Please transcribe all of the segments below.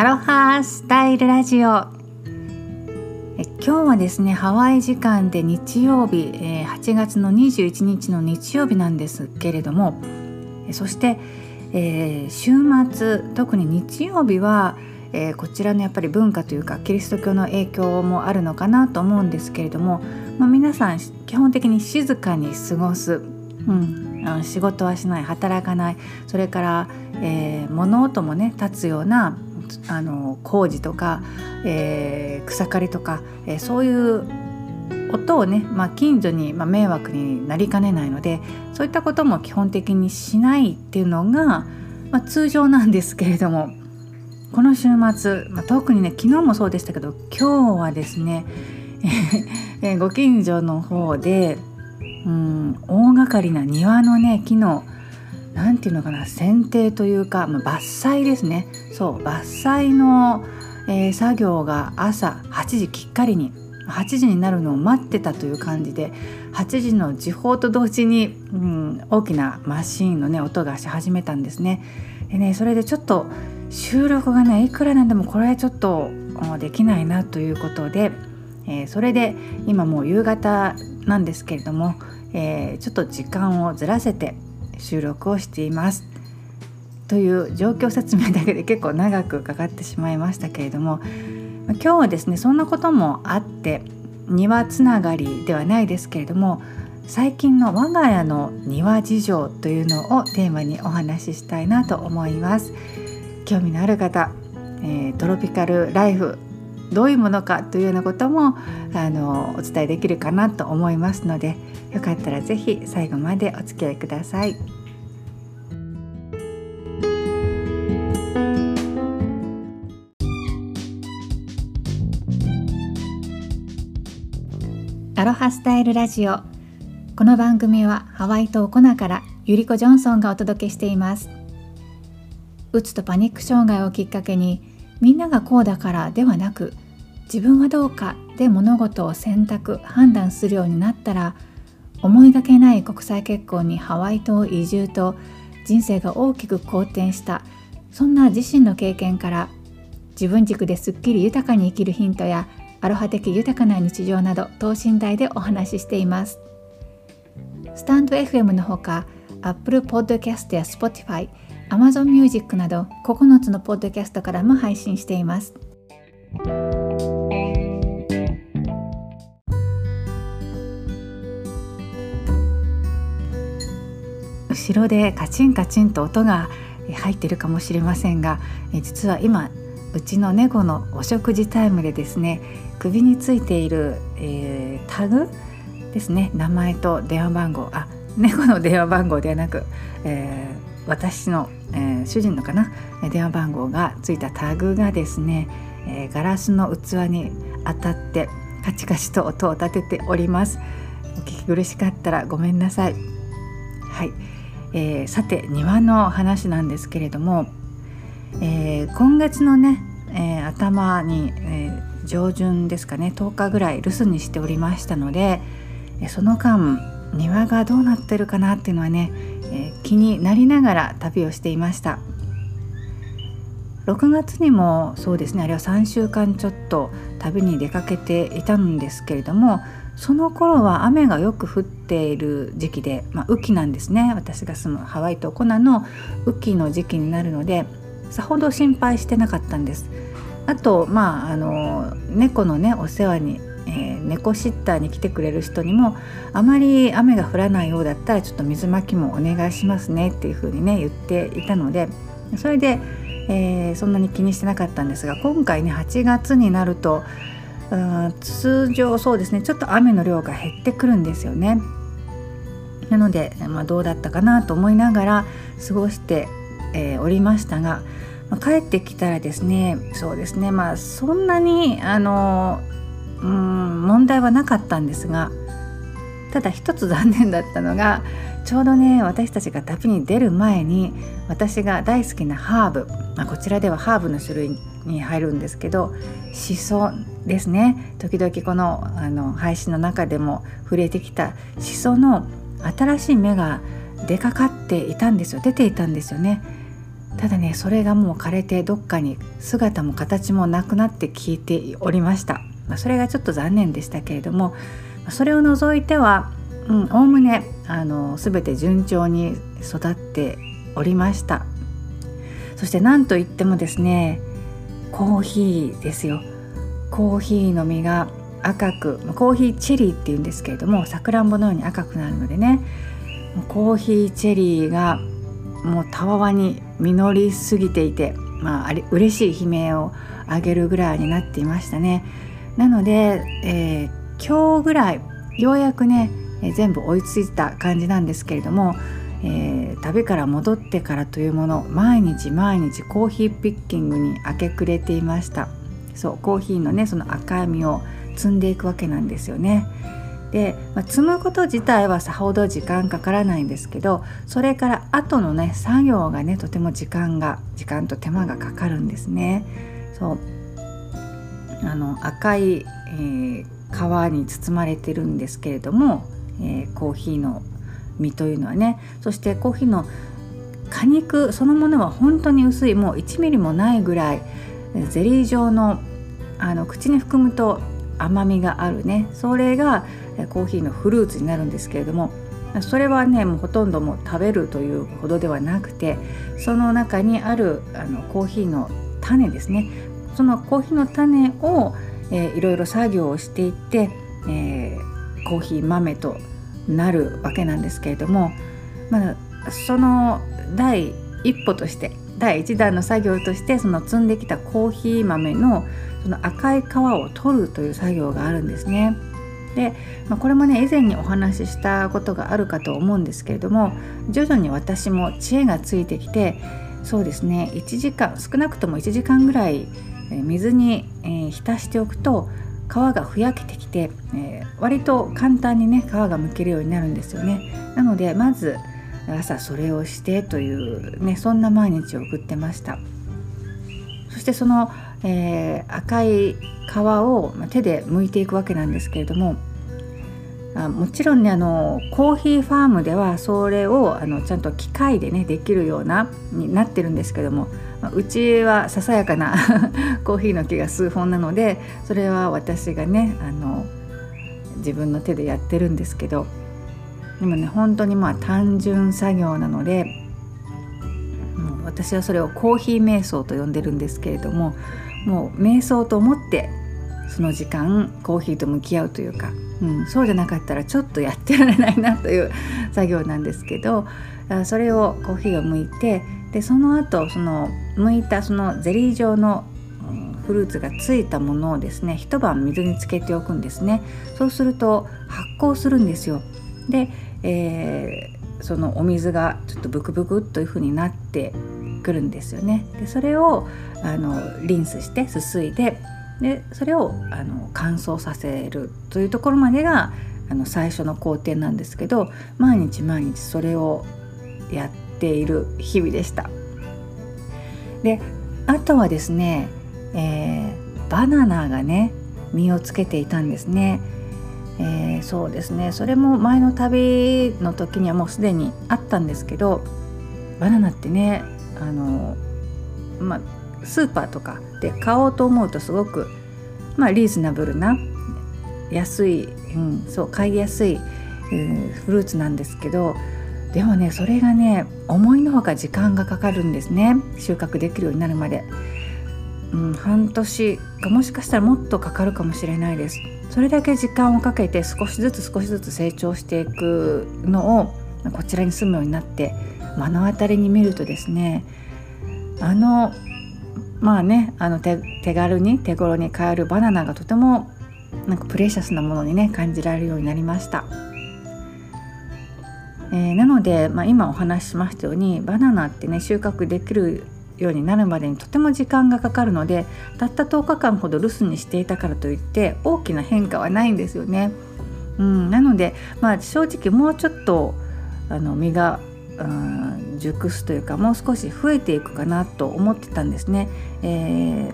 アロハスタイルラジオ。え今日はですねハワイ時間で日曜日、え、8月の21日の日曜日なんですけれどもそして、えー、週末特に日曜日は、えー、こちらのやっぱり文化というかキリスト教の影響もあるのかなと思うんですけれども、まあ、皆さん基本的に静かに過ごす、うん、仕事はしない働かないそれから、えー、物音もね立つようなあの工事とか、えー、草刈りとか、えー、そういう音をね、まあ、近所に、まあ、迷惑になりかねないのでそういったことも基本的にしないっていうのが、まあ、通常なんですけれどもこの週末、まあ、特にね昨日もそうでしたけど今日はですね、えー、ご近所の方でうん大掛かりな庭のね木の何て言うのかな剪定というか、まあ、伐採ですねそう伐採の、えー、作業が朝8時きっかりに8時になるのを待ってたという感じで8時の時報と同時に、うん、大きなマシーンのね音がし始めたんですね。でねそれでちょっと収録がねいくらなんでもこれはちょっとできないなということで、えー、それで今もう夕方なんですけれども、えー、ちょっと時間をずらせて収録をしています。という状況説明だけで結構長くかかってしまいましたけれども今日はですねそんなこともあって庭つながりではないですけれども最近の我が家の庭事情というのをテーマにお話ししたいなと思います。興味のある方、えー、トロピカルライフどういうものかというようなこともあのお伝えできるかなと思いますのでよかったら是非最後までお付き合いください。アロハスタイルラジオこの番組はハワイ島コナからゆりこジョンソンがお届けしていますうつとパニック障害をきっかけにみんながこうだからではなく自分はどうかで物事を選択判断するようになったら思いがけない国際結婚にハワイ島移住と人生が大きく好転したそんな自身の経験から自分軸ですっきり豊かに生きるヒントやアロハ的豊かな日常など等身大でお話ししています。スタンド FM のほか Apple Podcast や Spotify Amazon Music など9つのポッドキャストからも配信しています。後ろでカチンカチンと音が入ってるかもしれませんが実は今うちの猫のお食事タイムでですね首についている、えー、タグですね名前と電話番号あ猫の電話番号ではなく、えー私の、えー、主人のかな？電話番号がついたタグがですね、えー、ガラスの器に当たってカチカチと音を立てております。お聞き苦しかったらごめんなさい。はい、えー、さて庭の話なんですけれども、えー、今月のね、えー、頭に、えー、上旬ですかね10日ぐらい留守にしておりましたのでその間庭がどうなってるかなっていうのはねえー、気になりながら旅をしていました。6月にもそうですねあれは3週間ちょっと旅に出かけていたんですけれどもその頃は雨がよく降っている時期で、まあ、雨季なんですね。私が住むハワイとコナの雨季の時期になるのでさほど心配してなかったんです。あとまああの猫のねお世話にえ、猫シッターに来てくれる人にもあまり雨が降らないようだったらちょっと水まきもお願いしますねっていうふうにね言っていたのでそれで、えー、そんなに気にしてなかったんですが今回ね8月になるとうん通常そうですねちょっと雨の量が減ってくるんですよね。なので、まあ、どうだったかなと思いながら過ごして、えー、おりましたが、ま、帰ってきたらですねそうですねまあそんなにあのうん問題はなかったんですがただ一つ残念だったのがちょうどね私たちが旅に出る前に私が大好きなハーブ、まあ、こちらではハーブの種類に入るんですけどシソですね。時々このあの配信の中でも触れてきたシソの新しい芽が出かかっていたんですよ。出ていたんですよね。ただねそれがもう枯れてどっかに姿も形もなくなって消えておりました、まあ、それがちょっと残念でしたけれどもそれを除いてはおおむねあの全て順調に育っておりましたそして何といってもですねコーヒーですよコーヒーの実が赤くコーヒーチェリーっていうんですけれどもさくらんぼのように赤くなるのでねコーヒーチェリーがもうたわわに実りすぎていて、まあ、あれ嬉しい悲鳴を上げるぐらいになっていましたね。なので、えー、今日ぐらいようやくね、えー、全部追いついた感じなんですけれども、えー、旅から戻ってからというもの毎日毎日コーヒーピッキングに明け暮れていましたそうコーヒーのねその赤みを積んでいくわけなんですよね。で、まあ、積むこと自体はさほど時間かからないんですけどそれから後のね作業がねとても時間が時間と手間がかかるんですね。そうあの赤い、えー、皮に包まれてるんですけれども、えー、コーヒーの実というのはねそしてコーヒーの果肉そのものは本当に薄いもう1ミリもないぐらいゼリー状のあの口に含むと甘みがあるね。それがコーヒーのフルーツになるんですけれどもそれはねもうほとんどもう食べるというほどではなくてその中にあるあのコーヒーの種ですね。そのコーヒーの種を、えー、いろいろ作業をしていって、えー、コーヒー豆となるわけなんですけれども、まあ、その第一歩として第1弾の作業としてその積んできたコーヒー豆のその赤い皮を取るという作業があるんですね。で、まあ、これもね以前にお話ししたことがあるかと思うんですけれども徐々に私も知恵がついてきてそうですね1時間少なくとも1時間ぐらい水に、浸しておくと皮がふやけてきて、え、割と簡単にね皮がむけるようになるんですよね。なのでまず朝それをしてというねそんな毎日を送ってました。そしてそのえー、赤い皮を手で剥いていくわけなんですけれどもあもちろんねあのコーヒーファームではそれをあのちゃんと機械でねできるようなになってるんですけどもうちはささやかな コーヒーの木が数本なのでそれは私がねあの自分の手でやってるんですけどでもね本当にまあ単純作業なので私はそれをコーヒー瞑想と呼んでるんですけれどももう瞑想と思ってその時間コーヒーと向き合うというか、うん、そうじゃなかったらちょっとやってられないなという作業なんですけどそれをコーヒーを剥いてでその後その剥いたそのゼリー状のフルーツがついたものをですね一晩水につけておくんですね。そうすると発酵するんですよ。で、えー、そのお水がちょっとブクブクという風になってくるんですよね。でそれをあのリンスしてすすいででそれをあの乾燥させるというところまでがあの最初の工程なんですけど毎日毎日それをやってている日々でした。であとはですね、えー、バナナがね実をつけていたんですね。えー、そうですねそれも前の旅の時にはもうすでにあったんですけどバナナってねあのまあスーパーとかで買おうと思うとすごく、まあ、リーズナブルな安い、うん、そう買いやすい、うん、フルーツなんですけどでもねそれがね思いのほか時間がかかるんですね。収穫できるようになるまで、うん、半年かもしかしたらもっとかかるかもしれないです。それだけ時間をかけて少しずつ少しずつ成長していくのをこちらに住むようになって目の当たりに見るとですねあのまあねあの手軽に手頃に買えるバナナがとてもなんかプレシャスなものにね感じられるようになりました。えー、なので、まあ、今お話ししましたようにバナナってね収穫できるようになるまでにとても時間がかかるのでたった10日間ほど留守にしていたからといって大きな変化はないんですよね。うん、なので、まあ、正直もうちょっとあの実がうん熟すというかもう少し増えていくかなと思ってたんですね。え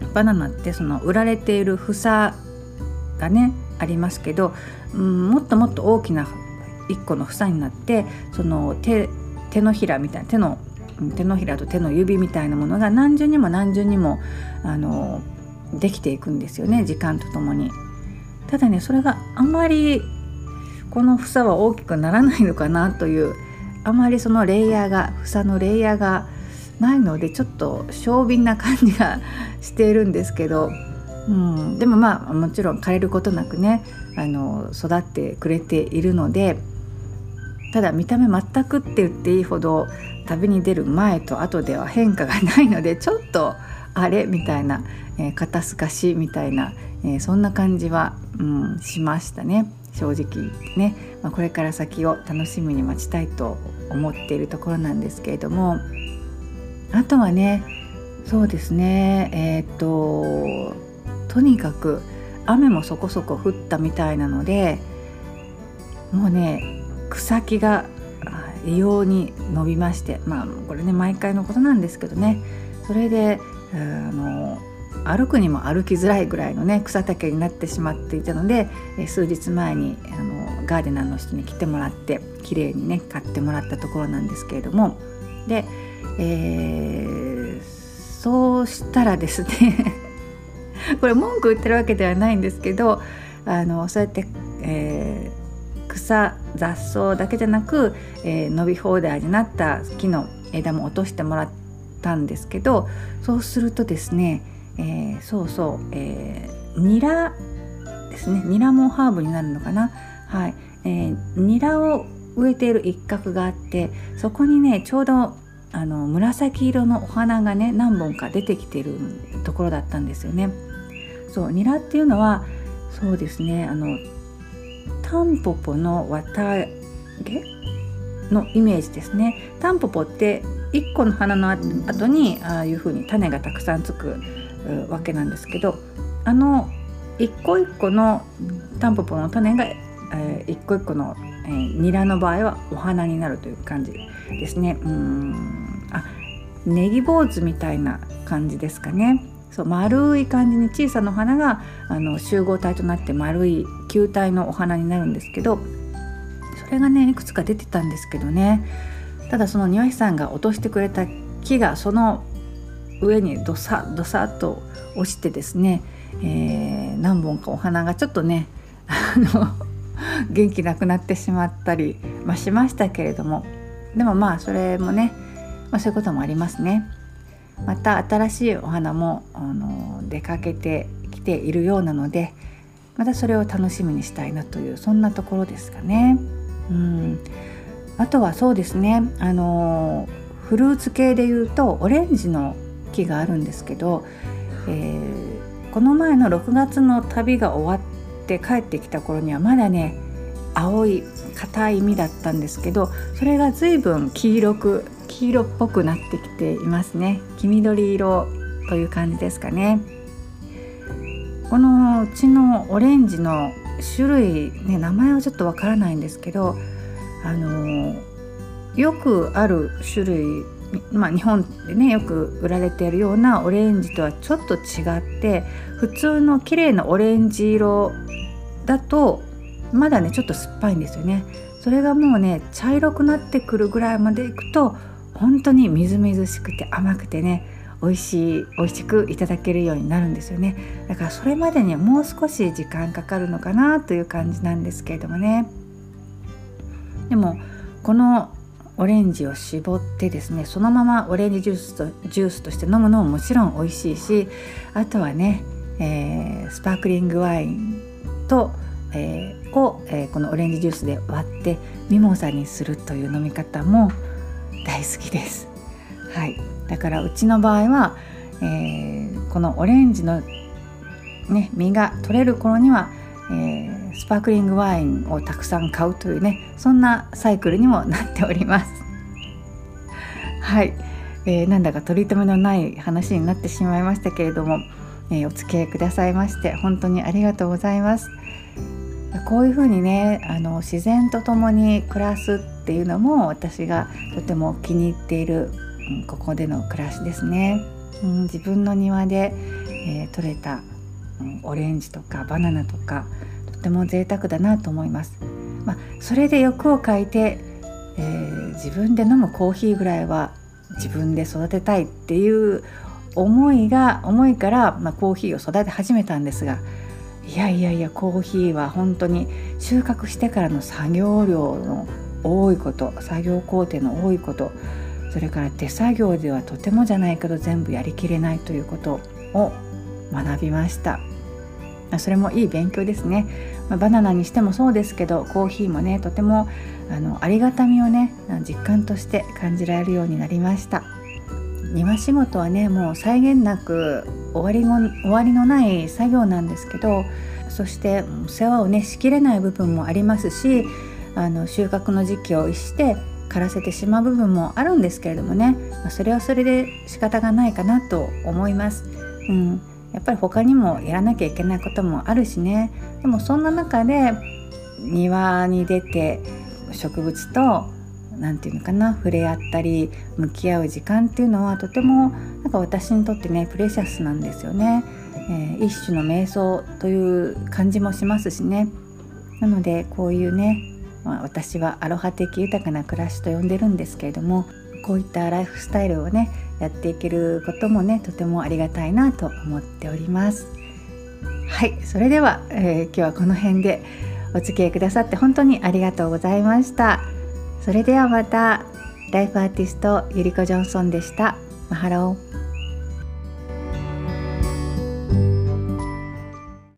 ー、バナナってその売られている房がねありますけど、うん、もっともっと大きな1個の房になってその手手のひらみたいな手の手のひらと手の指みたいなものが何重にも何重にもあのできていくんですよね時間とともに。ただねそれがあまりこの房は大きくならないのかなというあまりそのレイヤーが房のレイヤーがないのでちょっと小瓶な感じがしているんですけど、うん、でもまあもちろん枯れることなくねあの育ってくれているのでただ見た目全くって言っていいほど旅に出る前と後では変化がないのでちょっとあれみたいな、えー、肩透かしみたいな、えー、そんな感じは、うん、しましたね。正直ね、まあ、これから先を楽しみに待ちたいと思っているところなんですけれども。あとはねそうですね。えー、っととにかく雨もそこそこ降ったみたいなのでもうね草木が異様に伸びましてまあこれね毎回のことなんですけどね。それであの歩くにも歩きづらいぐらいのね草丈になってしまっていたので数日前にあのガーデナーの人に来てもらって綺麗にね買ってもらったところなんですけれども。で、えー、そうしたらですね これ文句言ってるわけではないんですけどあのそうやって、え草雑草だけじゃなく、えー、伸び放題になった木の枝も落としてもらったんですけどそうするとですね、えー、そうそう、えー、ニラですねニラもハーブになるのかなはい、えー、ニラを植えている一角があってそこにねちょうどあの紫色のお花がね何本か出てきてるところだったんですよね。そうニラっていうのはそうですねあのタンポポの綿毛のイメージですね。タンポポって1個の花の後にああいう風に種がたくさんつくわけなんですけどあの一個一個のタンポポの種が、えー、一個一個の、えー、ニラの場合はお花になるという感じですね。うん。あネギ坊主みたいな感じですかね。そう丸い感じに小さなお花があの集合体となって丸い球体のお花になるんですけどそれがねいくつか出てたんですけどねただその庭師さんが落としてくれた木がその上にドサドサッと落ちてですね、えー、何本かお花がちょっとねあの 元気なくなってしまったり、まあ、しましたけれどもでもまあそれもね、まあ、そういうこともありますね。また新しいお花もあの出かけてきているようなのでまたそれを楽しみにしたいなというそんなところですかね。うん。あとはそうですね。あのフルーツ系でいうとオレンジの木があるんですけど、えー、この前の6月の旅が終わって帰ってきた頃にはまだね青い硬い実だったんですけどそれが随分黄色く黄色っぽくなってきていますね。黄緑色という感じですかね。このうちのオレンジの種類ね名前はちょっとわからないんですけどあのよくある種類まあ、日本でねよく売られているようなオレンジとはちょっと違って普通の綺麗なオレンジ色だとまだねちょっと酸っぱいんですよね。それがもうね茶色くなってくるぐらいまでいくと本当にみずみずしくて甘くてね美味しい美味しくいただけるようになるんですよね。だからそれまでにはもう少し時間かかるのかなという感じなんですけれどもね。でもこのオレンジを絞ってですねそのままオレンジジュースとジュースとして飲むのももちろん美味しいしあとはね、えー、スパークリングワインと、えー、を、えー、このオレンジジュースで割ってミモザにするという飲み方も大好きです。はい、だからうちの場合は、えー、このオレンジの、ね、実が取れる頃には、えー、スパークリングワインをたくさん買うというねそんなサイクルにもなっております。はい、えー、なんだか取り留めのない話になってしまいましたけれども、えー、お付き合いくださいまして本当にありがとうございます。こういうふうにねあの自然と共に暮らすっていうのも私がとても気に入っている、ここでの暮らしですね。うん、自分の庭で、えー、採れた、うん、オレンジとかバナナとかとても贅沢だなと思います。まあ、それで欲をかいて、えー、自分で飲むコーヒーぐらいは自分で育てたいっていう思いが思いから、まあ、コーヒーを育て始めたんですがいやいやいやコーヒーは本当に収穫してからの作業量の多いこと作業工程の多いことそれから手作業ではとてもじゃないけど全部やりきれないということを学びました。それもいい勉強ですね、まあ、バナナにしてもそうですけどコーヒーもねとてもあのありがたみをね実感として感じられるようになりました。庭仕事はねもう際限なく終わり終わりのない作業なんですけどそして世話をねしきれない部分もありますしあの収穫の時期を逸して枯らせてしまう部分もあるんですけれどもね、まあ、それはそれで仕方がないかなと思います。うん、やっぱり他にもやらなきゃいけないこともあるしね。でもそんな中で庭に出て植物と何て言うのかな触れ合ったり向き合う時間っていうのはとてもなんか私にとってねプレシャスなんですよね、えー、一種の瞑想という感じもしますしね。なのでこういうね、まあ、私はアロハ的豊かな暮らしと呼んでるんですけれどもこういったライフスタイルをねやっていけることもねとてもありがたいなと思っております。はいそれでは、えー、今日はこの辺でお付き合いくださって本当にありがとうございました。それではまたライフアーティストゆりこジョンソンでした。マハロー。